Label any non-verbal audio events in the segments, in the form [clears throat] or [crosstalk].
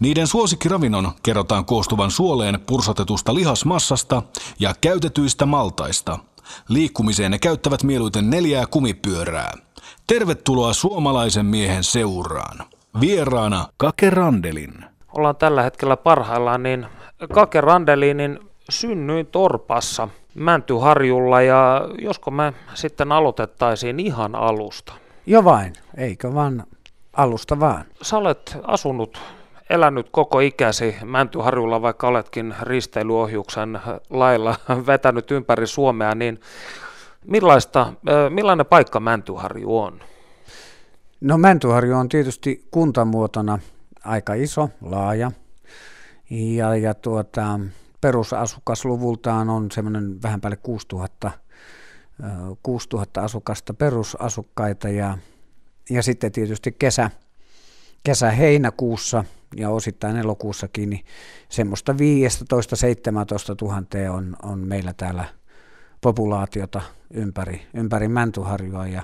Niiden suosikkiravinnon kerrotaan koostuvan suoleen pursotetusta lihasmassasta ja käytetyistä maltaista. Liikkumiseen ne käyttävät mieluiten neljää kumipyörää. Tervetuloa suomalaisen miehen seuraan. Vieraana Kake Randelin. Ollaan tällä hetkellä parhaillaan, niin Kake Randelinin synnyin Torpassa Mäntyharjulla ja josko me sitten aloitettaisiin ihan alusta. Jo vain, eikö vaan alusta vaan. Sä olet asunut elänyt koko ikäsi Mäntyharjulla, vaikka oletkin risteilyohjuksen lailla vetänyt ympäri Suomea, niin millaista, millainen paikka Mäntyharju on? No Mäntyharju on tietysti kuntamuotona aika iso, laaja ja, ja tuota, perusasukasluvultaan on semmoinen vähän päälle 6000, 6000 asukasta perusasukkaita ja, ja sitten tietysti kesä, kesä-heinäkuussa ja osittain elokuussakin, niin semmoista 15-17 000 on, on meillä täällä populaatiota ympäri, ympäri Mäntyharjua ja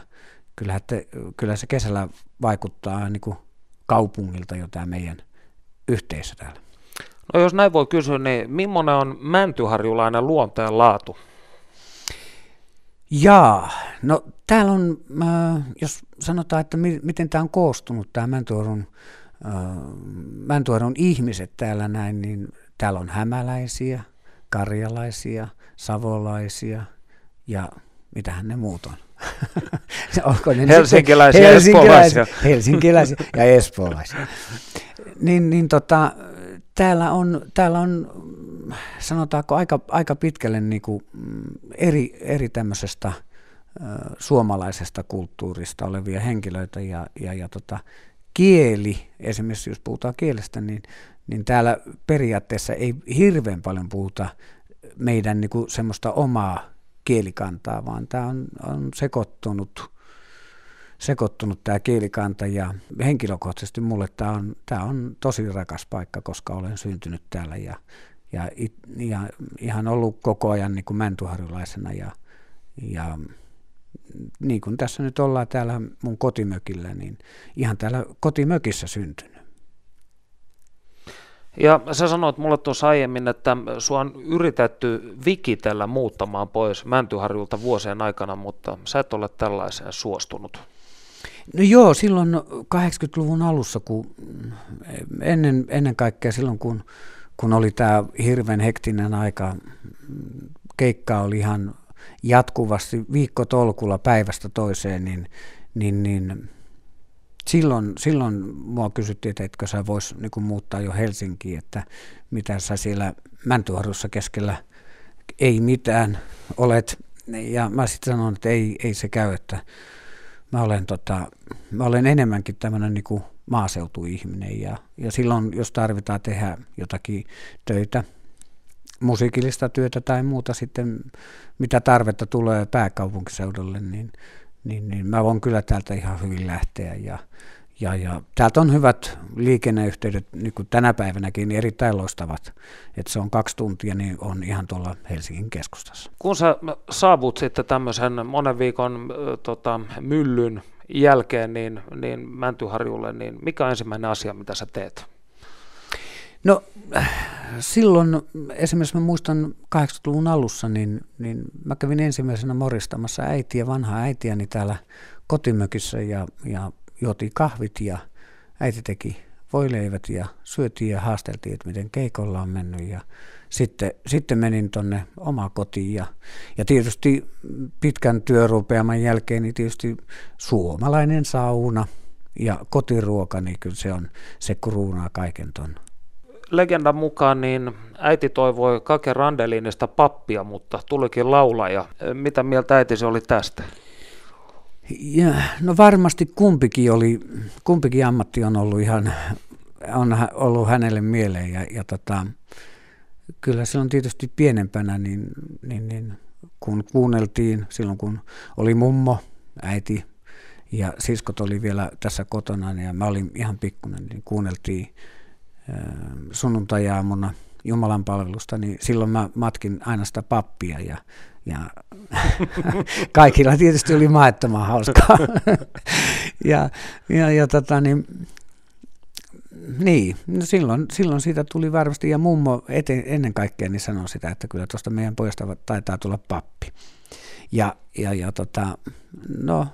kyllä, te, kyllä se kesällä vaikuttaa niin kuin kaupungilta jo tämä meidän yhteisö täällä. No jos näin voi kysyä, niin millainen on mäntyharjulainen luonteen laatu? Jaa, no täällä on, äh, jos sanotaan, että mi- miten tämä on koostunut, tämä Mäntyharjun, äh, Mäntyharjun ihmiset täällä näin, niin täällä on hämäläisiä, karjalaisia, savolaisia ja mitähän ne muut on? [laughs] Onko ne helsinkiläisiä, helsinkiläisiä, helsinkiläisiä ja espoolaisia. Niin, niin tota, täällä on, täällä on sanotaanko aika, aika pitkälle niin kuin mm, eri, eri tämmöisestä suomalaisesta kulttuurista olevia henkilöitä ja, ja, ja tota, kieli, esimerkiksi jos puhutaan kielestä, niin, niin täällä periaatteessa ei hirveän paljon puhuta meidän niin kuin semmoista omaa kielikantaa, vaan tämä on, on sekoittunut sekoittunut tämä kielikanta ja henkilökohtaisesti mulle tämä on, tämä on tosi rakas paikka, koska olen syntynyt täällä ja, ja, ja ihan ollut koko ajan niin kuin mäntyharjulaisena ja, ja niin kuin tässä nyt ollaan täällä mun kotimökillä, niin ihan täällä kotimökissä syntynyt. Ja sä sanoit mulle tuossa aiemmin, että sua on yritetty vikitellä muuttamaan pois Mäntyharjulta vuosien aikana, mutta sä et ole tällaiseen suostunut. No joo, silloin 80-luvun alussa, kun ennen, ennen kaikkea silloin, kun, kun oli tämä hirveän hektinen aika, keikka oli ihan jatkuvasti viikkotolkulla päivästä toiseen, niin, niin, niin silloin, silloin mua kysyttiin, että etkö sä vois niin muuttaa jo Helsinkiin, että mitä sä siellä Mäntyharjussa keskellä ei mitään olet. Ja mä sitten sanoin, että ei, ei se käy, että mä olen, tota, mä olen enemmänkin tämmöinen niin maaseutuihminen ja, ja silloin, jos tarvitaan tehdä jotakin töitä, musiikillista työtä tai muuta sitten, mitä tarvetta tulee pääkaupunkiseudulle, niin, niin, niin mä voin kyllä täältä ihan hyvin lähteä ja, ja, ja täältä on hyvät liikenneyhteydet, niin kuin tänä päivänäkin, niin erittäin loistavat. Että se on kaksi tuntia, niin on ihan tuolla Helsingin keskustassa. Kun sä saavut sitten tämmöisen monen viikon tota, myllyn jälkeen niin, niin Mäntyharjulle, niin mikä on ensimmäinen asia, mitä sä teet? No silloin, esimerkiksi mä muistan 80-luvun alussa, niin, niin mä kävin ensimmäisenä moristamassa äitiä, vanhaa äitiäni täällä kotimökissä ja, ja juotiin kahvit ja äiti teki voileivät ja syötiin ja haasteltiin, että miten keikolla on mennyt ja sitten, sitten menin tuonne omaan kotiin ja, ja tietysti pitkän työrupeaman jälkeen niin tietysti suomalainen sauna ja kotiruoka, niin kyllä se on se kruunaa kaiken ton. Legendan mukaan niin äiti toivoi Kake Randelinista pappia, mutta tulikin laulaja. Mitä mieltä äitisi oli tästä? Ja, no varmasti kumpikin, oli, kumpikin ammatti on ollut ihan on ollut hänelle mieleen ja, ja tota, kyllä on tietysti pienempänä, niin, niin, niin kun kuunneltiin silloin, kun oli mummo, äiti ja siskot oli vielä tässä kotona ja mä olin ihan pikkunen, niin kuunneltiin sunnuntajaamuna Jumalan palvelusta, niin silloin mä matkin aina sitä pappia ja, ja [laughs] kaikilla tietysti oli maettoman hauskaa. [laughs] ja, ja, ja tota, niin, niin, no silloin, silloin siitä tuli varmasti, ja mummo eten, ennen kaikkea niin sanoi sitä, että kyllä tuosta meidän pojasta taitaa tulla pappi. Ja, ja, ja tota, no,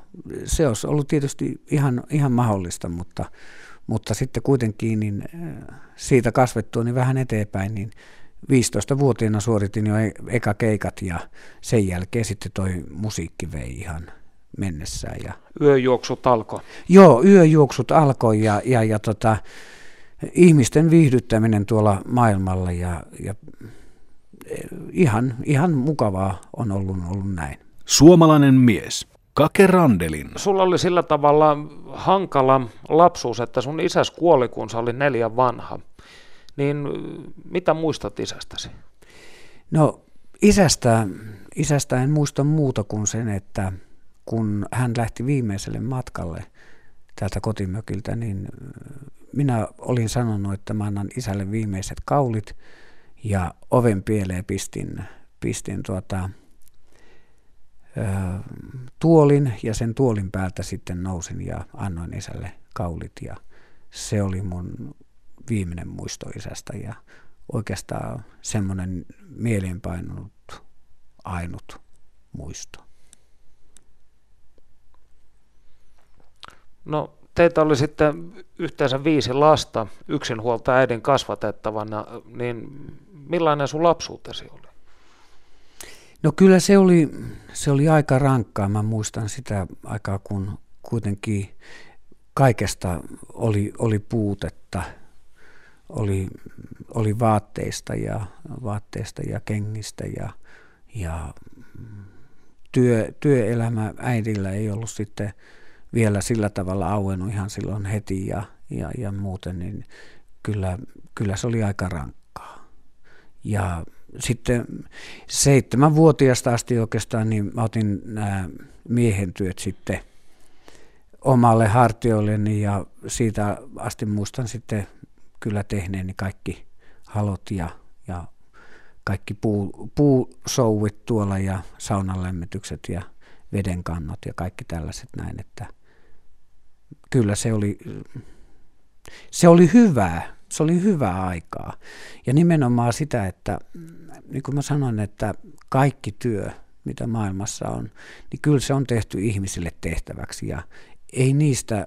se olisi ollut tietysti ihan, ihan mahdollista, mutta, mutta sitten kuitenkin niin äh, siitä kasvettua niin vähän eteenpäin, niin 15-vuotiaana suoritin jo e-, eka keikat ja sen jälkeen sitten toi musiikki vei ihan mennessään. Ja... Yöjuoksut alkoi. Joo, yöjuoksut alkoi ja, ja, ja tota, ihmisten viihdyttäminen tuolla maailmalla ja, ja ihan, ihan mukavaa on ollut, ollut näin. Suomalainen mies. Kake Randelin. Sulla oli sillä tavalla hankala lapsuus, että sun isäs kuoli, kun sä oli neljä vanha. Niin mitä muistat isästäsi? No isästä, isästä en muista muuta kuin sen, että kun hän lähti viimeiselle matkalle täältä kotimökiltä, niin minä olin sanonut, että mä annan isälle viimeiset kaulit ja oven pieleen pistin, pistin tuota, ö, tuolin ja sen tuolin päältä sitten nousin ja annoin isälle kaulit ja se oli mun viimeinen muisto isästä ja oikeastaan semmoinen mieleenpainunut ainut muisto. No teitä oli sitten yhteensä viisi lasta yksinhuolta äidin kasvatettavana, niin millainen sun lapsuutesi oli? No kyllä se oli, se oli aika rankkaa. Mä muistan sitä aikaa, kun kuitenkin kaikesta oli, oli puutetta. Oli, oli vaatteista ja, vaatteista ja kengistä ja, ja työ, työelämä äidillä ei ollut sitten vielä sillä tavalla auennut ihan silloin heti ja, ja, ja muuten, niin kyllä, kyllä se oli aika rankkaa. Ja sitten seitsemänvuotiaasta asti oikeastaan, niin mä otin nämä miehen työt sitten omalle hartioilleni ja siitä asti muistan sitten kyllä tehneeni kaikki halot ja, ja kaikki puu, puusouvit tuolla ja saunan lämmitykset ja vedenkannot ja kaikki tällaiset näin, että kyllä se oli, se oli hyvää, se oli hyvää aikaa. Ja nimenomaan sitä, että niin kuin mä sanon, että kaikki työ, mitä maailmassa on, niin kyllä se on tehty ihmisille tehtäväksi ja ei niistä,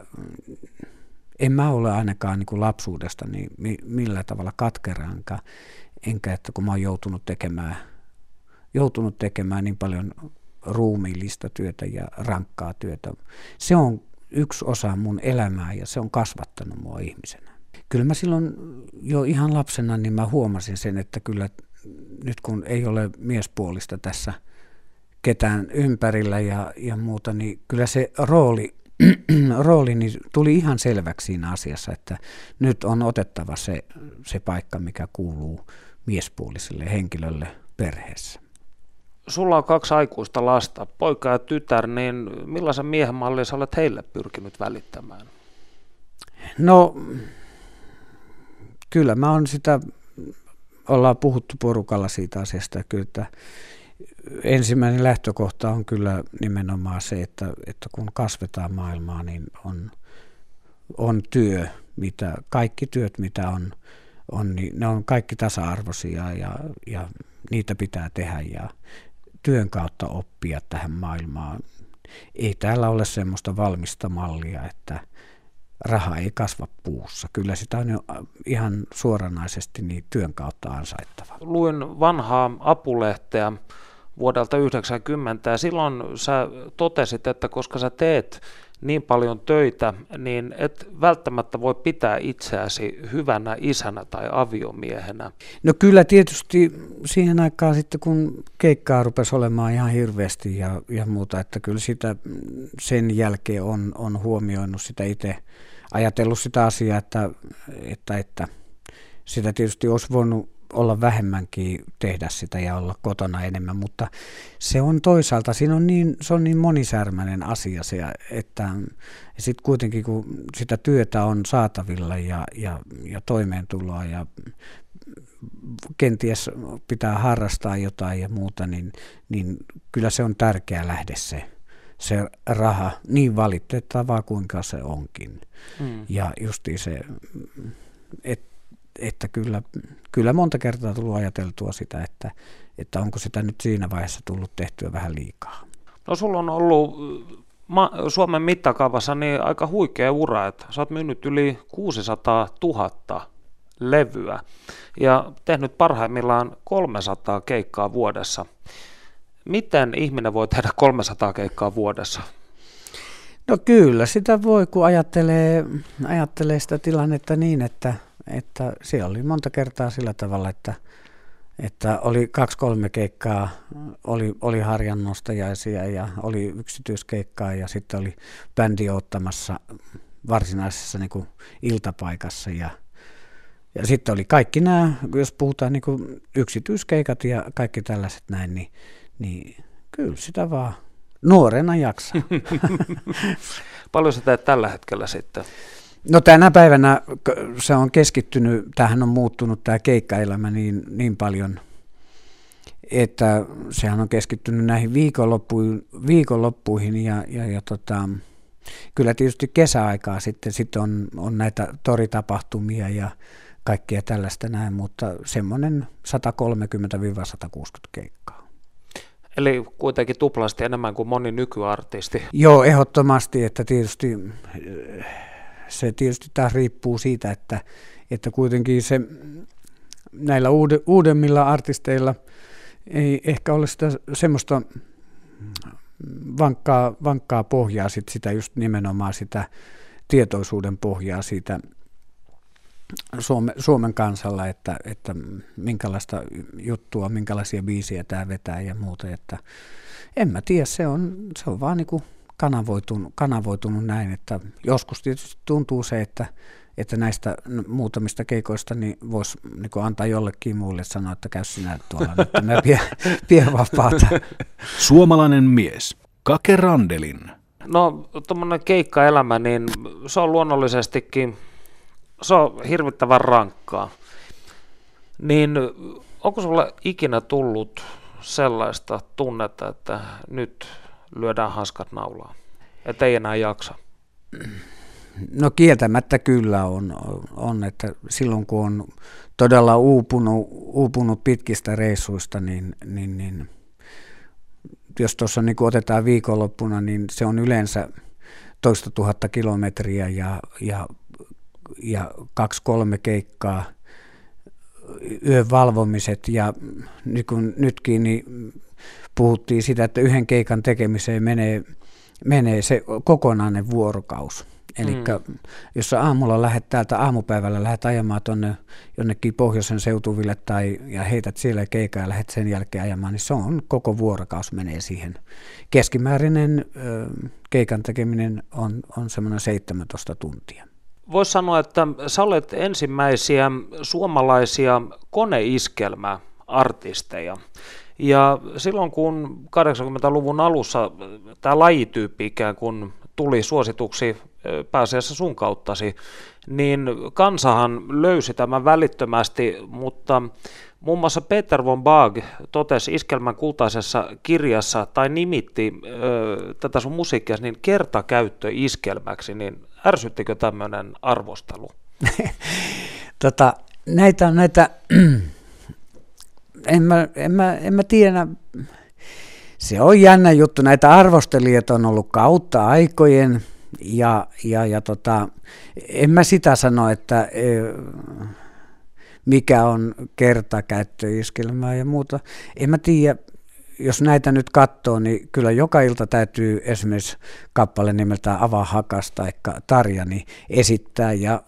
en mä ole ainakaan niin kuin lapsuudesta niin millä tavalla katkeraankaan, enkä että kun mä oon joutunut tekemään, joutunut tekemään niin paljon ruumiillista työtä ja rankkaa työtä. Se on yksi osa mun elämää ja se on kasvattanut mua ihmisenä. Kyllä mä silloin jo ihan lapsena niin mä huomasin sen, että kyllä nyt kun ei ole miespuolista tässä ketään ympärillä ja, ja muuta, niin kyllä se rooli, [clears throat] rooli niin tuli ihan selväksi siinä asiassa, että nyt on otettava se, se paikka, mikä kuuluu miespuoliselle henkilölle perheessä sulla on kaksi aikuista lasta, poika ja tytär, niin millaisen miehen mallin sä olet heille pyrkinyt välittämään? No, kyllä mä oon sitä, ollaan puhuttu porukalla siitä asiasta, kyllä, että ensimmäinen lähtökohta on kyllä nimenomaan se, että, että kun kasvetaan maailmaa, niin on, on työ, mitä, kaikki työt, mitä on, on niin ne on kaikki tasa-arvoisia ja, ja niitä pitää tehdä ja työn kautta oppia tähän maailmaan. Ei täällä ole semmoista valmista mallia, että raha ei kasva puussa. Kyllä sitä on jo ihan suoranaisesti niin työn kautta ansaittava. Luin vanhaa apulehteä vuodelta 90 ja silloin sä totesit, että koska sä teet niin paljon töitä, niin et välttämättä voi pitää itseäsi hyvänä isänä tai aviomiehenä. No kyllä tietysti siihen aikaan sitten, kun keikkaa rupesi olemaan ihan hirveästi ja, ja muuta, että kyllä sitä sen jälkeen on, on huomioinut sitä itse, ajatellut sitä asiaa, että, että, että sitä tietysti olisi voinut olla vähemmänkin tehdä sitä ja olla kotona enemmän, mutta se on toisaalta, siinä on niin, se on niin monisärmäinen asia se, että sitten kuitenkin kun sitä työtä on saatavilla ja, ja, ja toimeentuloa ja kenties pitää harrastaa jotain ja muuta, niin, niin kyllä se on tärkeä lähde se, se raha, niin valitettavaa kuinka se onkin. Mm. Ja justi se, että että kyllä, kyllä monta kertaa tullut ajateltua sitä, että, että onko sitä nyt siinä vaiheessa tullut tehtyä vähän liikaa. No sulla on ollut ma- Suomen mittakaavassa niin aika huikea ura, että sä oot myynyt yli 600 000 levyä ja tehnyt parhaimmillaan 300 keikkaa vuodessa. Miten ihminen voi tehdä 300 keikkaa vuodessa? No kyllä, sitä voi, kun ajattelee, ajattelee sitä tilannetta niin, että, että siellä oli monta kertaa sillä tavalla, että, että oli kaksi-kolme keikkaa, oli, oli harjannostajaisia ja oli yksityiskeikkaa ja sitten oli bändi ottamassa varsinaisessa niin kuin iltapaikassa ja, ja sitten oli kaikki nämä, jos puhutaan niin yksityiskeikat ja kaikki tällaiset näin, niin, niin kyllä sitä vaan nuorena jaksaa. [laughs] Paljon sä teet tällä hetkellä sitten? No tänä päivänä se on keskittynyt, tähän on muuttunut tämä keikkaelämä niin, niin paljon, että sehän on keskittynyt näihin viikonloppuihin, viikonloppuihin ja, ja, ja tota, kyllä tietysti kesäaikaa sitten, sitten on, on näitä toritapahtumia ja kaikkea tällaista näin, mutta semmoinen 130-160 keikkaa. Eli kuitenkin tuplasti enemmän kuin moni nykyartisti. Joo, ehdottomasti, että tietysti se tietysti taas riippuu siitä, että, että kuitenkin se näillä uude, uudemmilla artisteilla ei ehkä ole sitä semmoista vankkaa, vankkaa pohjaa, sit sitä just nimenomaan sitä tietoisuuden pohjaa siitä Suome, Suomen kansalla, että, että minkälaista juttua, minkälaisia biisiä tämä vetää ja muuta. Että en mä tiedä, se on, se on vaan niin kuin kanavoitunut, kanavoitunut näin, että joskus tietysti tuntuu se, että, että näistä muutamista keikoista niin voisi niin antaa jollekin muulle sanoa, että käy sinä tuolla nyt, mä pie, [laughs] pie vapaata. Suomalainen mies, Kake Randelin. No tuommoinen keikkaelämä, niin se on luonnollisestikin, se on hirvittävän rankkaa. Niin onko sulla ikinä tullut sellaista tunnetta, että nyt lyödään hanskat naulaan, että ei enää jaksa? No kieltämättä kyllä on, on, että silloin kun on todella uupunut, uupunut pitkistä reissuista, niin, niin, niin jos tuossa niin otetaan viikonloppuna, niin se on yleensä toista tuhatta kilometriä ja, ja, ja kaksi-kolme keikkaa, yön valvomiset ja niin kun nytkin niin puhuttiin sitä, että yhden keikan tekemiseen menee, menee se kokonainen vuorokaus. Eli mm. jos sä aamulla lähdet täältä aamupäivällä, lähdet ajamaan tuonne jonnekin pohjoisen seutuville tai ja heität siellä keikaa ja lähdet sen jälkeen ajamaan, niin se on koko vuorokaus menee siihen. Keskimääräinen ö, keikan tekeminen on, on semmoinen 17 tuntia. Voisi sanoa, että sä olet ensimmäisiä suomalaisia koneiskelmäartisteja. Ja silloin kun 80-luvun alussa tämä lajityyppi ikään kuin tuli suosituksi pääasiassa sun kauttasi, niin kansahan löysi tämän välittömästi, mutta muun muassa Peter von Baag totesi Iskelmän kultaisessa kirjassa tai nimitti ö, tätä sun musiikkia niin kertakäyttöiskelmäksi, niin ärsyttikö tämmöinen arvostelu? [laughs] tota, näitä on näitä [clears throat] en mä, en mä, en mä tiedä, se on jännä juttu. Näitä arvostelijoita on ollut kautta aikojen ja, ja, ja tota, en mä sitä sano, että e, mikä on kertakäyttöiskelmää ja muuta. En mä tiedä, jos näitä nyt katsoo, niin kyllä joka ilta täytyy esimerkiksi kappale nimeltään Avaa hakas tai Tarjani esittää ja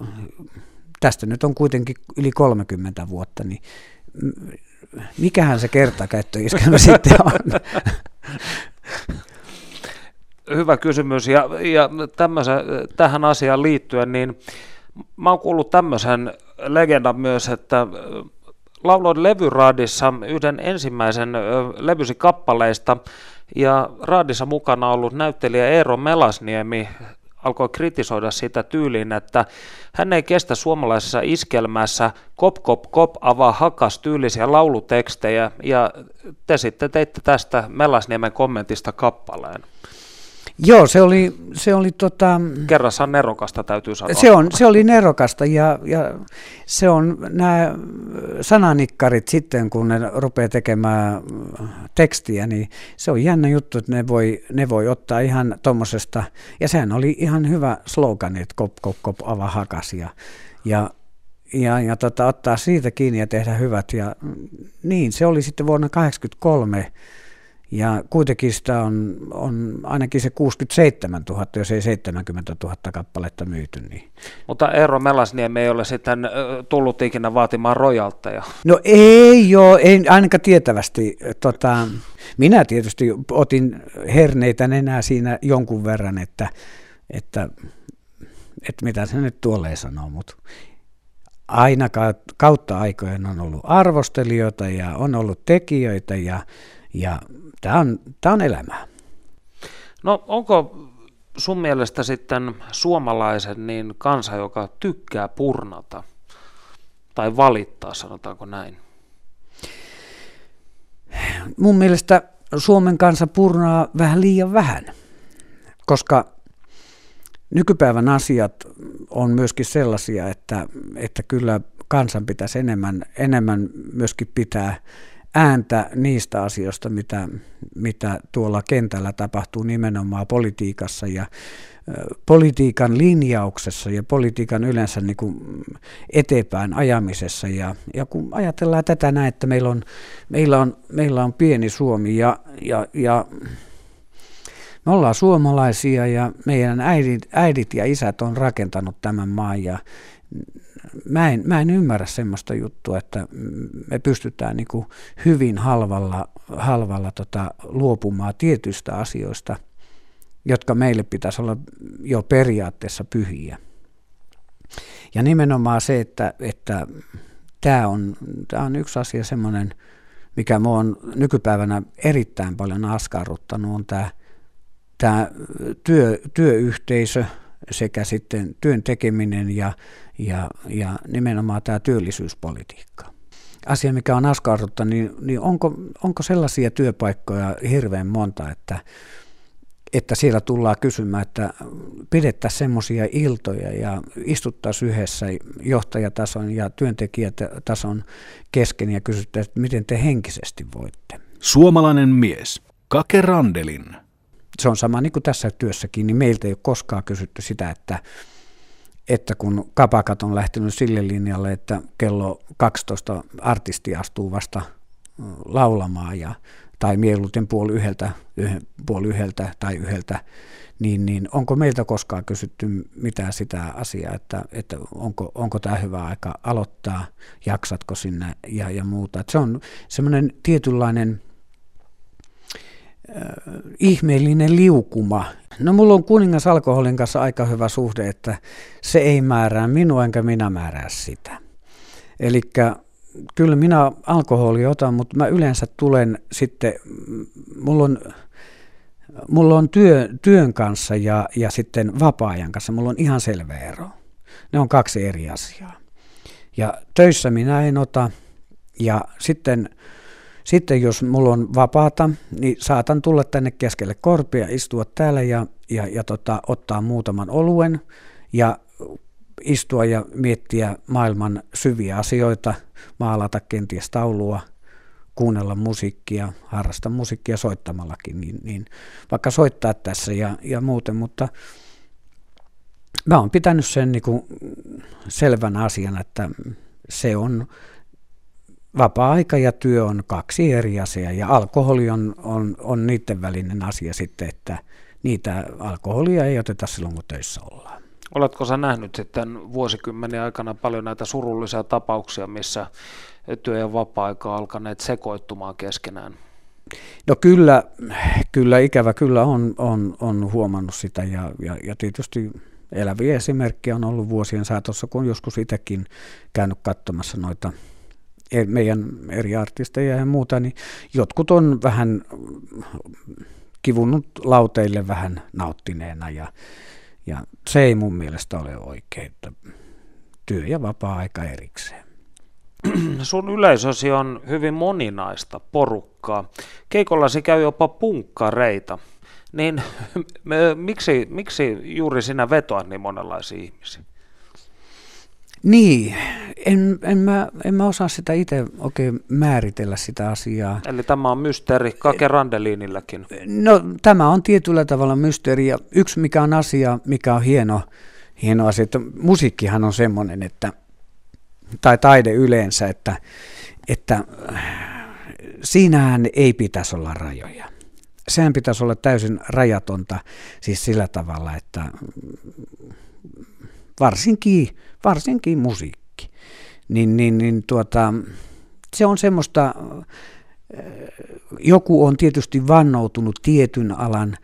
tästä nyt on kuitenkin yli 30 vuotta, niin mikähän se kertakäyttöiskelmä [laughs] sitten on? Hyvä kysymys ja, ja tähän asiaan liittyen, niin mä oon kuullut tämmöisen legendan myös, että lauloin levyraadissa yhden ensimmäisen levysi kappaleista, ja raadissa mukana ollut näyttelijä Eero Melasniemi alkoi kritisoida sitä tyyliin, että hän ei kestä suomalaisessa iskelmässä kop kop kop avaa hakas tyylisiä laulutekstejä ja te sitten teitte tästä Melasniemen kommentista kappaleen. Joo, se oli, se oli tota... Kerrassaan nerokasta täytyy sanoa. Se, on, se oli nerokasta ja, ja se on nämä sananikkarit sitten, kun ne rupeaa tekemään tekstiä, niin se on jännä juttu, että ne voi, ne voi ottaa ihan tuommoisesta, ja sehän oli ihan hyvä slogan, että kop, kop, kop, ava hakas ja, ja ja, ja tota, ottaa siitä kiinni ja tehdä hyvät. Ja niin, se oli sitten vuonna 1983 ja kuitenkin sitä on, on ainakin se 67 000, jos ei 70 000 kappaletta myyty. Niin. Mutta Eero Melasniemi ei ole sitten tullut ikinä vaatimaan rojalteja. No ei joo, ei ainakaan tietävästi. Tota, minä tietysti otin herneitä enää siinä jonkun verran, että, että, että mitä se nyt tuolle sanoo, mutta aina kautta aikojen on ollut arvostelijoita ja on ollut tekijöitä ja, ja tämä on, tämä on elämää. No onko sun mielestä sitten suomalaisen niin kansa, joka tykkää purnata tai valittaa, sanotaanko näin? Mun mielestä Suomen kansa purnaa vähän liian vähän, koska nykypäivän asiat on myöskin sellaisia, että, että kyllä kansan pitäisi enemmän, enemmän myöskin pitää ääntä niistä asioista, mitä, mitä tuolla kentällä tapahtuu nimenomaan politiikassa ja politiikan linjauksessa ja politiikan yleensä niin kuin eteenpäin ajamisessa. Ja, ja kun ajatellaan tätä näin, että meillä on, meillä on, meillä on pieni Suomi ja, ja, ja me ollaan suomalaisia ja meidän äidit, äidit ja isät on rakentanut tämän maan ja mä en, mä en ymmärrä semmoista juttua, että me pystytään niin kuin hyvin halvalla, halvalla tota, luopumaan tietyistä asioista, jotka meille pitäisi olla jo periaatteessa pyhiä. Ja nimenomaan se, että, että tämä on, on yksi asia semmoinen, mikä minua on nykypäivänä erittäin paljon askarruttanut, on tämä työ, työyhteisö sekä sitten työn tekeminen ja ja, ja nimenomaan tämä työllisyyspolitiikka. Asia, mikä on askarrutta, niin, niin onko, onko sellaisia työpaikkoja hirveän monta, että, että siellä tullaan kysymään, että pidettäisiin semmoisia iltoja ja istuttaisiin yhdessä johtajatason ja työntekijätason kesken ja kysyttäisiin, että miten te henkisesti voitte. Suomalainen mies, Kake Randelin. Se on sama niin kuin tässä työssäkin, niin meiltä ei ole koskaan kysytty sitä, että että kun kapakat on lähtenyt sille linjalle, että kello 12 artisti astuu vasta laulamaan ja, tai mieluiten puoli yhdeltä, yhden, puoli yhdeltä tai yhdeltä, niin, niin onko meiltä koskaan kysytty mitään sitä asiaa, että, että onko, onko tämä hyvä aika aloittaa, jaksatko sinne ja, ja muuta. Että se on semmoinen tietynlainen ihmeellinen liukuma, No mulla on kuningas alkoholin kanssa aika hyvä suhde, että se ei määrää minua enkä minä määrää sitä. Eli kyllä minä alkoholi otan, mutta mä yleensä tulen sitten, mulla on, mulla on työ, työn kanssa ja, ja sitten vapaa-ajan kanssa, mulla on ihan selvä ero. Ne on kaksi eri asiaa. Ja töissä minä en ota ja sitten sitten jos mulla on vapaata, niin saatan tulla tänne keskelle korpia, istua täällä ja, ja, ja tota, ottaa muutaman oluen ja istua ja miettiä maailman syviä asioita, maalata kenties taulua, kuunnella musiikkia, harrasta musiikkia soittamallakin, niin, niin vaikka soittaa tässä ja, ja muuten, mutta mä oon pitänyt sen niin kuin selvän asian, että se on vapaa-aika ja työ on kaksi eri asiaa ja alkoholi on, on, on niiden välinen asia sitten, että niitä alkoholia ei oteta silloin, kun töissä ollaan. Oletko sä nähnyt sitten vuosikymmenen aikana paljon näitä surullisia tapauksia, missä työ- ja vapaa-aika on alkaneet sekoittumaan keskenään? No kyllä, kyllä ikävä kyllä on, on, on huomannut sitä ja, ja, ja tietysti eläviä esimerkkejä on ollut vuosien saatossa, kun on joskus itsekin käynyt katsomassa noita meidän eri artisteja ja muuta, niin jotkut on vähän kivunnut lauteille vähän nauttineena ja, ja se ei mun mielestä ole oikein, että työ- ja vapaa-aika erikseen. Sun yleisösi on hyvin moninaista porukkaa. Keikollasi käy jopa punkkareita. Niin [laughs] miksi, miksi juuri sinä vetoat niin monenlaisia ihmisiä? Niin, en, en, mä, en mä osaa sitä itse oikein määritellä sitä asiaa. Eli tämä on mysteeri Kake Randelinilläkin. No tämä on tietyllä tavalla mysteeri ja yksi mikä on asia, mikä on hieno, hieno asia, että musiikkihan on semmoinen, että, tai taide yleensä, että, että siinähän ei pitäisi olla rajoja. Sehän pitäisi olla täysin rajatonta, siis sillä tavalla, että varsinkin, varsinkin musiikki, niin, niin, niin tuota, se on semmoista, joku on tietysti vannoutunut tietyn alan,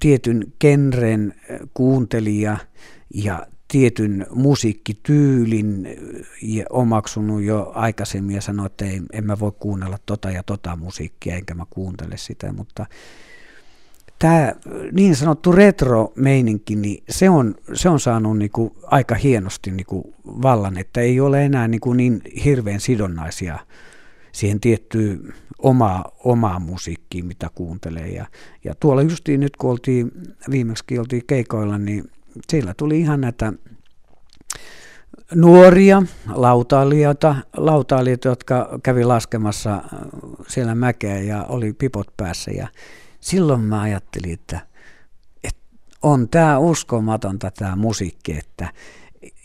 tietyn genren kuuntelija ja tietyn musiikkityylin ja omaksunut jo aikaisemmin ja sanoi, että ei, en mä voi kuunnella tota ja tota musiikkia, enkä mä kuuntele sitä, mutta tämä niin sanottu retro-meininki, niin se on, se on saanut niin kuin aika hienosti niin kuin vallan, että ei ole enää niin, kuin niin hirveän sidonnaisia siihen tiettyyn omaa, omaa musiikkiin, mitä kuuntelee. Ja, ja tuolla justiin nyt, kun oltiin, viimeksi oltiin keikoilla, niin siellä tuli ihan näitä nuoria lautailijoita, lautailijoita, jotka kävi laskemassa siellä mäkeä ja oli pipot päässä ja silloin mä ajattelin, että, että on tämä uskomatonta tämä musiikki, että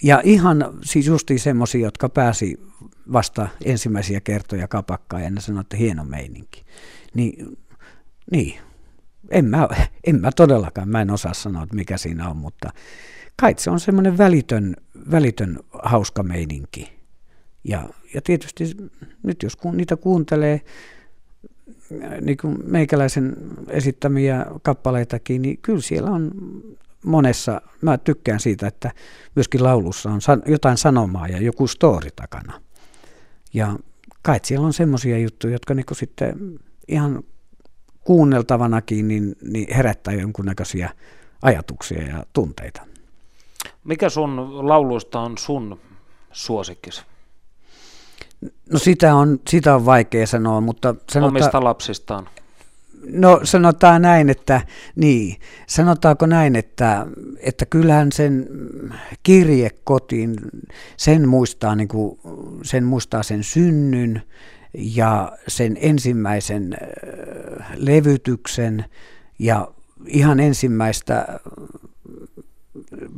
ja ihan siis justiin semmoisia, jotka pääsi vasta ensimmäisiä kertoja kapakkaan ja ne sanoi, että hieno meininki. Niin, niin. En, mä, en mä todellakaan, mä en osaa sanoa, että mikä siinä on, mutta kai se on semmoinen välitön, välitön hauska meininki. Ja, ja tietysti nyt jos kun niitä kuuntelee, niin kuin meikäläisen esittämiä kappaleitakin, niin kyllä siellä on monessa, mä tykkään siitä, että myöskin laulussa on jotain sanomaa ja joku story takana. Ja kai siellä on semmoisia juttuja, jotka niin sitten ihan kuunneltavanakin niin, niin herättää jonkunnäköisiä ajatuksia ja tunteita. Mikä sun lauluista on sun suosikkisi? No sitä on, sitä on vaikea sanoa, mutta... Sanota, Omista lapsistaan. No sanotaan näin, että niin, sanotaanko näin, että, että kyllähän sen kirje kotiin, sen muistaa, niin kuin, sen muistaa sen synnyn ja sen ensimmäisen levytyksen ja ihan ensimmäistä,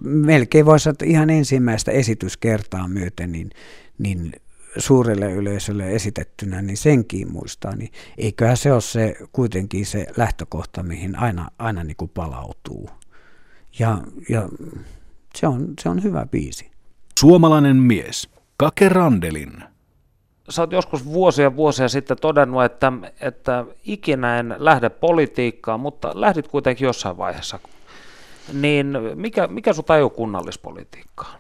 melkein voisi sanoa, että ihan ensimmäistä esityskertaa myöten, niin, niin suurelle yleisölle esitettynä, niin senkin muistaa, niin eiköhän se ole se kuitenkin se lähtökohta, mihin aina, aina niin kuin palautuu. Ja, ja se, on, se on hyvä biisi. Suomalainen mies, Kake Randelin. Sä oot joskus vuosia vuosia sitten todennut, että, että ikinä en lähde politiikkaan, mutta lähdit kuitenkin jossain vaiheessa. Niin mikä, mikä sun tajuu kunnallispolitiikkaan?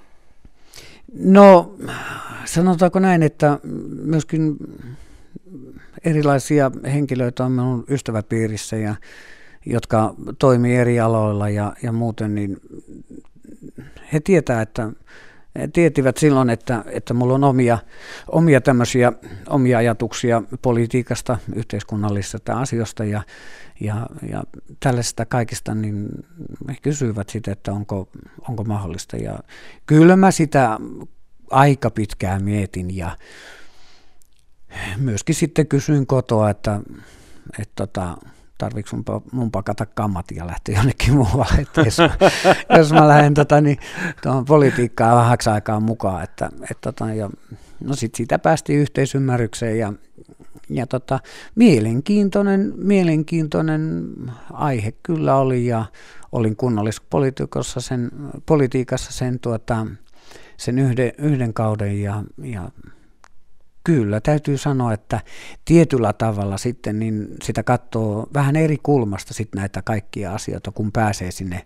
No sanotaanko näin, että myöskin erilaisia henkilöitä on minun ystäväpiirissä, ja, jotka toimii eri aloilla ja, ja muuten, niin he tietää, että tietivät silloin, että, että mulla on omia, omia tämmöisiä omia ajatuksia politiikasta, yhteiskunnallisesta asioista ja, ja, ja tällaista kaikista, niin he kysyivät sitä, että onko, onko mahdollista. Ja kyllä mä sitä aika pitkään mietin ja myöskin sitten kysyin kotoa, että, että tota, tarviiko mun, mun pakata kammat ja lähteä jonnekin muualle, että jos, [laughs] jos mä lähden tota, niin, tuohon politiikkaan vähäksi aikaa mukaan. Että, et, tota, ja, no sitten siitä päästiin yhteisymmärrykseen ja, ja tota, mielenkiintoinen, mielenkiintoinen aihe kyllä oli ja olin kunnallispolitiikassa sen, politiikassa sen, tuota, sen yhden, yhden kauden ja, ja Kyllä, täytyy sanoa, että tietyllä tavalla sitten niin sitä katsoo vähän eri kulmasta sitten näitä kaikkia asioita, kun pääsee sinne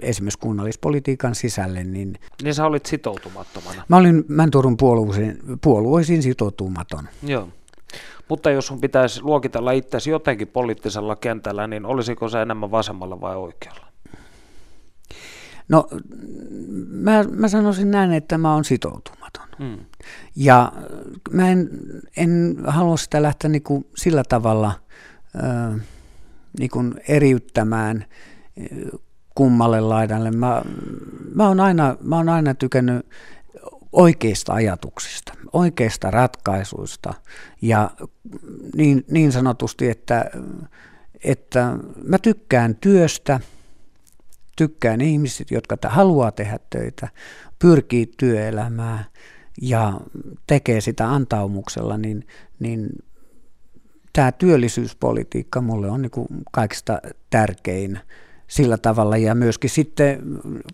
esimerkiksi kunnallispolitiikan sisälle. Niin, niin sä olit sitoutumattomana? Mä olin Mänturun puolueisiin, puolueisiin sitoutumaton. Joo. Mutta jos sun pitäisi luokitella itsesi jotenkin poliittisella kentällä, niin olisiko se enemmän vasemmalla vai oikealla? No mä, mä sanoisin näin, että mä oon sitoutumaton. Hmm. Ja mä en, en halua sitä lähteä niin kuin sillä tavalla äh, niin kuin eriyttämään kummalle laidalle. Mä, mä, oon aina, mä oon aina tykännyt oikeista ajatuksista, oikeista ratkaisuista ja niin, niin sanotusti, että, että mä tykkään työstä, tykkään ihmisistä, jotka haluaa tehdä töitä, pyrkii työelämään ja tekee sitä antaumuksella, niin, niin tämä työllisyyspolitiikka mulle on niin kuin kaikista tärkein sillä tavalla. Ja myöskin sitten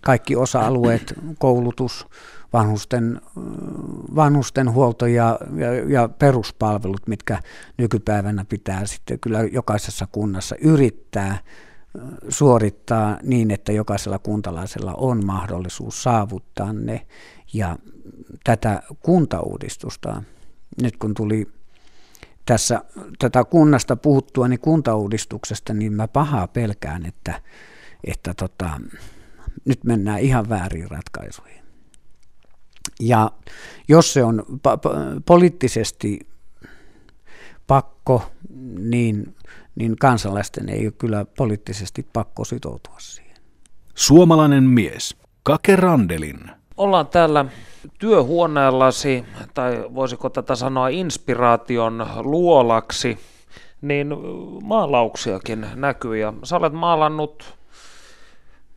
kaikki osa-alueet, koulutus, vanhusten, vanhusten huolto ja, ja, ja peruspalvelut, mitkä nykypäivänä pitää sitten kyllä jokaisessa kunnassa yrittää suorittaa niin, että jokaisella kuntalaisella on mahdollisuus saavuttaa ne. Ja tätä kuntauudistusta, nyt kun tuli tässä tätä kunnasta puhuttua, niin kuntauudistuksesta, niin mä pahaa pelkään, että, että tota, nyt mennään ihan väärin ratkaisuihin. Ja jos se on poliittisesti pakko, niin, niin kansalaisten ei ole kyllä poliittisesti pakko sitoutua siihen. Suomalainen mies, Kake Randelin. Ollaan täällä työhuoneellasi, tai voisiko tätä sanoa inspiraation luolaksi, niin maalauksiakin näkyy, ja sä olet maalannut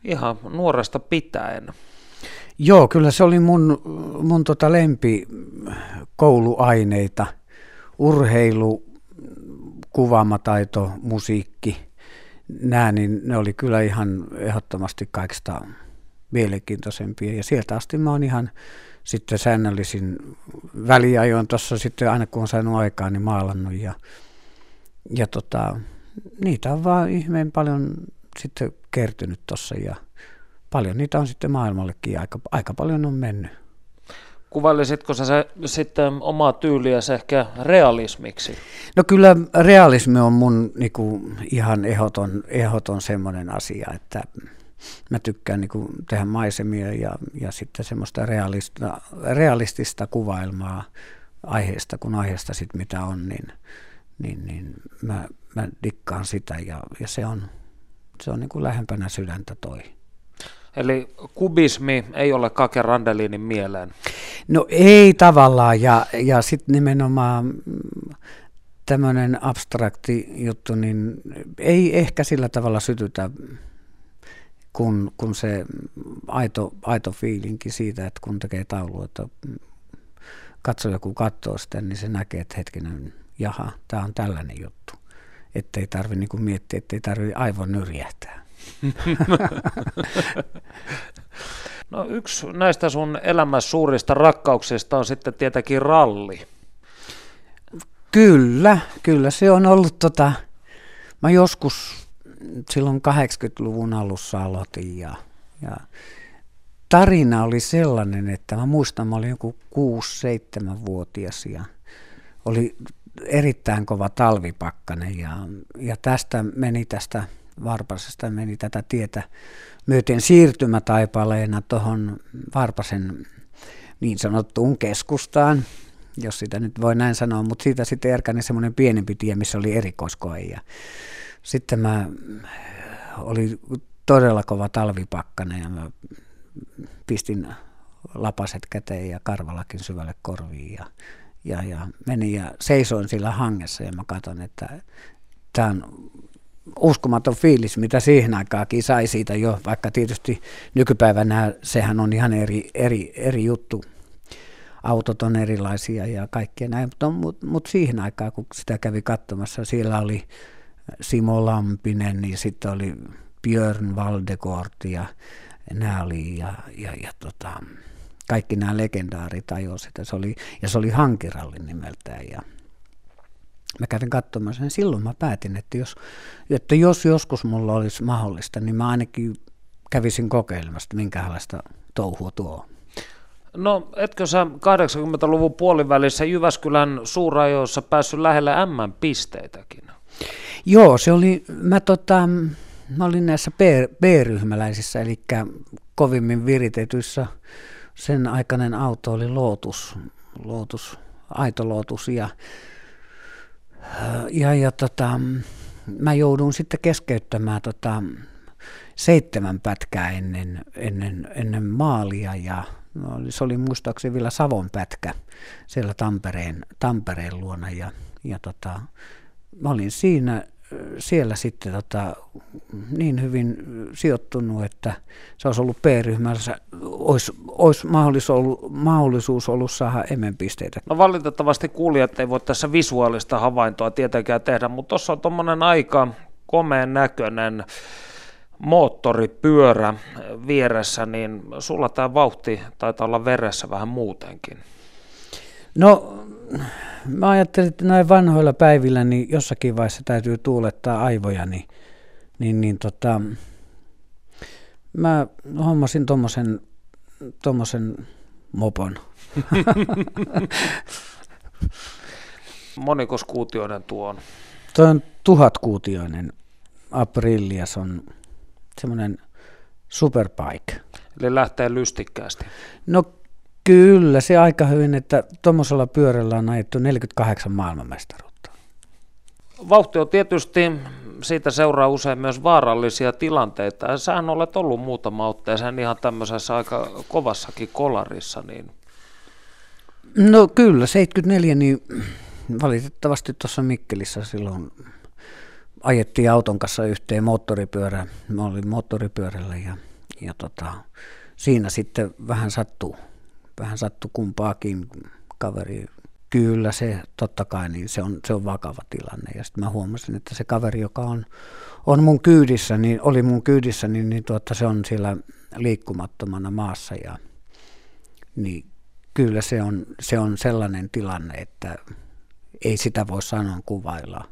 ihan nuoresta pitäen. Joo, kyllä se oli mun, mun tota lempi kouluaineita. Urheilu, kuvaamataito, musiikki, nämä, niin ne oli kyllä ihan ehdottomasti kaikista mielenkiintoisempia. Ja sieltä asti mä oon ihan sitten säännöllisin väliajoin tuossa sitten aina kun on saanut aikaa, niin maalannut. Ja, ja tota, niitä on vaan ihmeen paljon sitten kertynyt tuossa ja paljon niitä on sitten maailmallekin aika, aika paljon on mennyt. Kuvailisitko sä se sitten omaa tyyliä ehkä realismiksi? No kyllä realismi on mun niinku, ihan ehdoton, ehdoton semmoinen asia, että mä tykkään niinku, tehdä maisemia ja, ja sitten semmoista realista, realistista kuvailmaa aiheesta, kun aiheesta sitten mitä on, niin, niin, niin mä, mä dikkaan sitä ja, ja se on, se on niinku lähempänä sydäntä toi. Eli kubismi ei ole Kake Randelinin mieleen? No ei tavallaan, ja, ja sitten nimenomaan tämmöinen abstrakti juttu, niin ei ehkä sillä tavalla sytytä, kun, kun se aito, aito fiilinki siitä, että kun tekee taulu, että katsoo joku katsoo sitä, niin se näkee, että hetkinen, jaha, tämä on tällainen juttu. Että ei tarvitse niin miettiä, että ei tarvitse aivan nyrjähtää. [laughs] no yksi näistä sun elämässä suurista rakkauksista on sitten tietenkin ralli. Kyllä, kyllä se on ollut tota, mä joskus silloin 80-luvun alussa aloitin ja, ja tarina oli sellainen, että mä muistan, mä olin joku 6-7-vuotias ja oli erittäin kova talvipakkanen ja, ja tästä meni tästä Varpasesta meni tätä tietä myöten siirtymätaipaleena tuohon Varpasen niin sanottuun keskustaan, jos sitä nyt voi näin sanoa, mutta siitä sitten erkani semmoinen pienempi tie, missä oli erikoiskoe. Ja sitten mä oli todella kova talvipakkane ja mä pistin lapaset käteen ja karvalakin syvälle korviin ja, ja, ja menin ja seisoin sillä hangessa ja mä katson, että tämä on uskomaton fiilis, mitä siihen aikaakin sai siitä jo, vaikka tietysti nykypäivänä sehän on ihan eri, eri, eri juttu. Autot on erilaisia ja kaikkea näin, mutta, mutta, mutta siihen aikaan, kun sitä kävi katsomassa, siellä oli Simo Lampinen ja sitten oli Björn Valdegort ja nämä oli ja, ja, ja tota, kaikki nämä legendaarit ajoivat sitä. Se oli, ja se oli hankirallin nimeltään ja mä kävin katsomassa sen. Silloin mä päätin, että jos, että jos joskus mulla olisi mahdollista, niin mä ainakin kävisin kokeilemasta, minkälaista touhua tuo on. No etkö sä 80-luvun puolivälissä Jyväskylän suurajoissa päässyt lähelle M-pisteitäkin? Joo, se oli, mä, tota, mä olin näissä B-ryhmäläisissä, eli kovimmin viritetyissä. Sen aikainen auto oli Lotus, Lotus aito Lotus ja, ja, ja tota, mä joudun sitten keskeyttämään tota, seitsemän pätkää ennen, ennen, ennen maalia ja no, se oli muistaakseni vielä Savon pätkä siellä Tampereen, Tampereen luona ja, ja tota, mä olin siinä siellä sitten tota, niin hyvin sijoittunut, että se olisi ollut P-ryhmässä, olisi, olisi mahdollisuus, ollut, mahdollisuus ollut saada emenpisteitä. No valitettavasti kuulijat ei voi tässä visuaalista havaintoa tietenkään tehdä, mutta tuossa on tuommoinen aika komeen näköinen moottoripyörä vieressä, niin sulla tämä vauhti taitaa olla veressä vähän muutenkin. No mä ajattelin, että näin vanhoilla päivillä niin jossakin vaiheessa täytyy tuulettaa aivoja, niin, niin, niin tota, mä hommasin tuommoisen tommosen mopon. [laughs] Monikos kuutioinen tuo on? Tuo on tuhatkuutioinen Aprillia, se on semmoinen superbike. Eli lähtee lystikkäästi. No Kyllä, se aika hyvin, että tuommoisella pyörällä on ajettu 48 maailmanmestaruutta. Vauhti on tietysti, siitä seuraa usein myös vaarallisia tilanteita. Sähän olet ollut muutama otteeseen ihan tämmöisessä aika kovassakin kolarissa. Niin... No kyllä, 74, niin valitettavasti tuossa Mikkelissä silloin ajettiin auton kanssa yhteen moottoripyörä. Mä olin moottoripyörällä ja, ja tota, siinä sitten vähän sattuu vähän sattu kumpaakin kaveri. Kyllä se totta kai, niin se on, se on vakava tilanne. Ja sitten mä huomasin, että se kaveri, joka on, on mun kyydissä, niin oli mun kyydissä, niin, niin tuota, se on siellä liikkumattomana maassa. Ja, niin kyllä se on, se on sellainen tilanne, että ei sitä voi sanoa kuvailla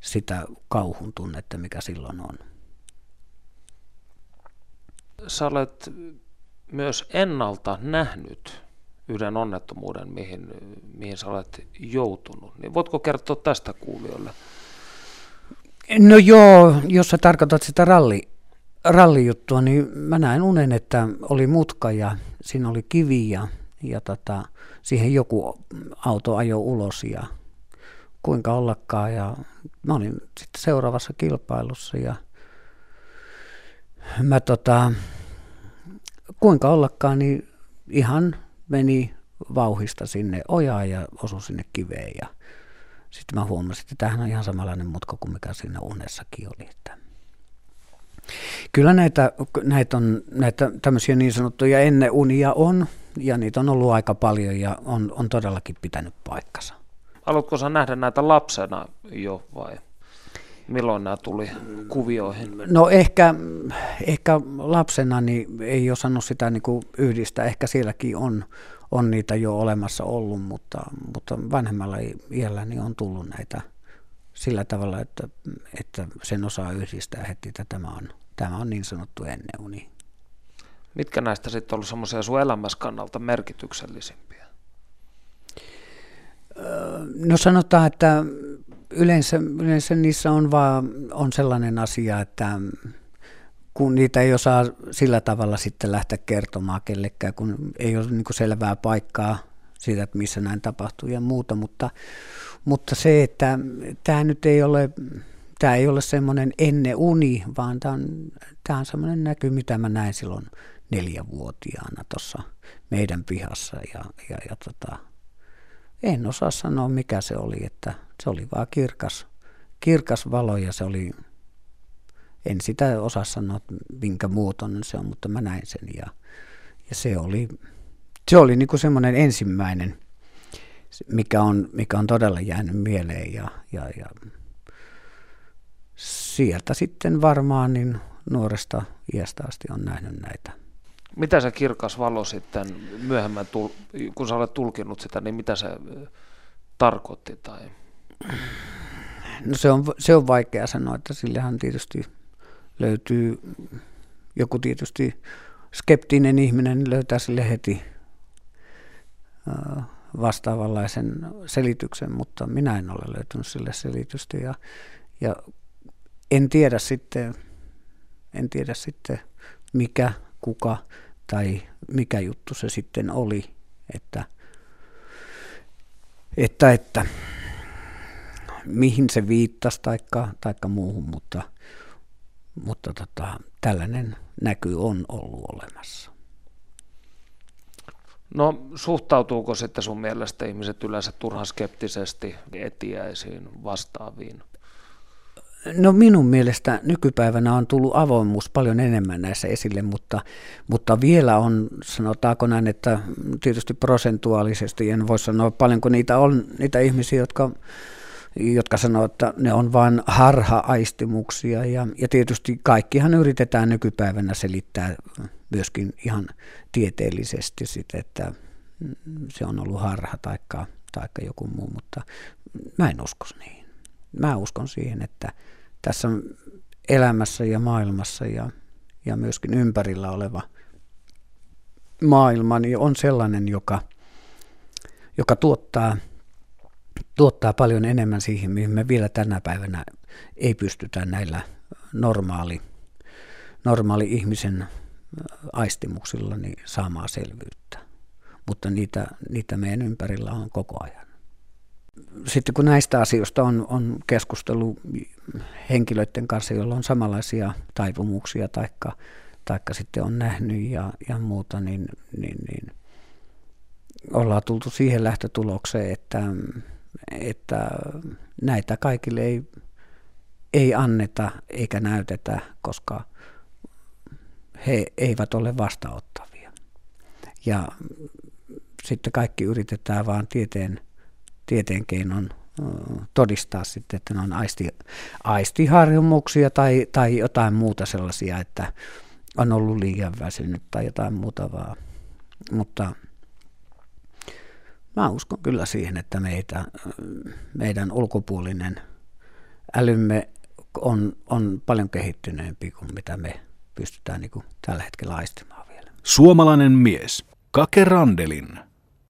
sitä kauhun tunnetta, mikä silloin on. Sä olet myös ennalta nähnyt yhden onnettomuuden, mihin, mihin sä olet joutunut. Niin voitko kertoa tästä kuulijoille? No joo, jos sä tarkoitat sitä ralli, rallijuttua, niin mä näin unen, että oli mutka ja siinä oli kivi ja, ja tota, siihen joku auto ajoi ulos ja kuinka ollakaan. Ja mä olin sitten seuraavassa kilpailussa ja mä tota, kuinka ollakaan, niin ihan meni vauhista sinne ojaan ja osui sinne kiveen. Ja sitten mä huomasin, että tämähän on ihan samanlainen mutka kuin mikä siinä unessakin oli. Että Kyllä näitä, näitä, on, näitä tämmöisiä niin sanottuja ennen unia on, ja niitä on ollut aika paljon, ja on, on todellakin pitänyt paikkansa. Haluatko sä nähdä näitä lapsena jo vai? Milloin nämä tuli kuvioihin? No ehkä, ehkä lapsena niin ei osannut sitä niin kuin yhdistää. Ehkä sielläkin on, on niitä jo olemassa ollut, mutta, mutta vanhemmalla iällä niin on tullut näitä sillä tavalla, että, että sen osaa yhdistää heti, että tämä on, tämä on niin sanottu enneuni. Mitkä näistä sitten ollut semmoisia sun elämässä kannalta merkityksellisimpiä? No sanotaan, että yleensä, yleensä niissä on vaan on sellainen asia, että kun niitä ei osaa sillä tavalla sitten lähteä kertomaan kellekään, kun ei ole niin selvää paikkaa siitä, että missä näin tapahtuu ja muuta, mutta, mutta se, että tämä nyt ei ole, tämä ei ole semmoinen ennen uni, vaan tämä on, tämä on semmoinen näky, mitä mä näin silloin neljävuotiaana tuossa meidän pihassa ja, ja, ja tota, en osaa sanoa mikä se oli, että se oli vaan kirkas, kirkas valo ja se oli, en sitä osaa sanoa minkä muotoinen se on, mutta mä näin sen ja, ja se oli, se oli niin semmoinen ensimmäinen, mikä on, mikä on todella jäänyt mieleen ja, ja, ja sieltä sitten varmaan niin nuoresta iästä asti on nähnyt näitä mitä se kirkas valo sitten myöhemmin, kun sä olet tulkinut sitä, niin mitä se tarkoitti? Tai? No se on, se on vaikea sanoa, että sillehän tietysti löytyy joku tietysti skeptinen ihminen löytää sille heti vastaavanlaisen selityksen, mutta minä en ole löytänyt sille selitystä ja, ja en tiedä sitten, en tiedä sitten mikä, kuka tai mikä juttu se sitten oli, että, että, että mihin se viittasi taikka, taikka muuhun, mutta, mutta tota, tällainen näky on ollut olemassa. No suhtautuuko sitten sun mielestä ihmiset yleensä turhan skeptisesti etiäisiin vastaaviin? No minun mielestä nykypäivänä on tullut avoimuus paljon enemmän näissä esille, mutta, mutta vielä on, sanotaanko näin, että tietysti prosentuaalisesti en voi sanoa paljonko niitä on, niitä ihmisiä, jotka jotka sanoo, että ne on vain harha-aistimuksia ja, ja tietysti kaikkihan yritetään nykypäivänä selittää myöskin ihan tieteellisesti sit, että se on ollut harha taikka, taikka joku muu, mutta mä en usko niin. Mä uskon siihen, että tässä elämässä ja maailmassa ja, ja myöskin ympärillä oleva maailma niin on sellainen, joka, joka tuottaa – tuottaa paljon enemmän siihen, mihin me vielä tänä päivänä ei pystytä näillä normaali, normaali ihmisen aistimuksilla niin saamaan selvyyttä. Mutta niitä, niitä meidän ympärillä on koko ajan. Sitten kun näistä asioista on, on keskustelu henkilöiden kanssa, joilla on samanlaisia taipumuksia taikka, taikka sitten on nähnyt ja, ja muuta, niin, niin, niin ollaan tultu siihen lähtötulokseen, että että näitä kaikille ei, ei anneta eikä näytetä, koska he eivät ole vastaanottavia. Ja sitten kaikki yritetään vaan tieteen, tieteen keinon todistaa sitten, että ne on aisti, aistiharjumuksia tai, tai jotain muuta sellaisia, että on ollut liian väsynyt tai jotain muuta vaan. Mutta Mä uskon kyllä siihen, että meitä, meidän ulkopuolinen älymme on, on paljon kehittyneempi kuin mitä me pystytään niin kuin tällä hetkellä aistimaan vielä. Suomalainen mies, Kake Randelin.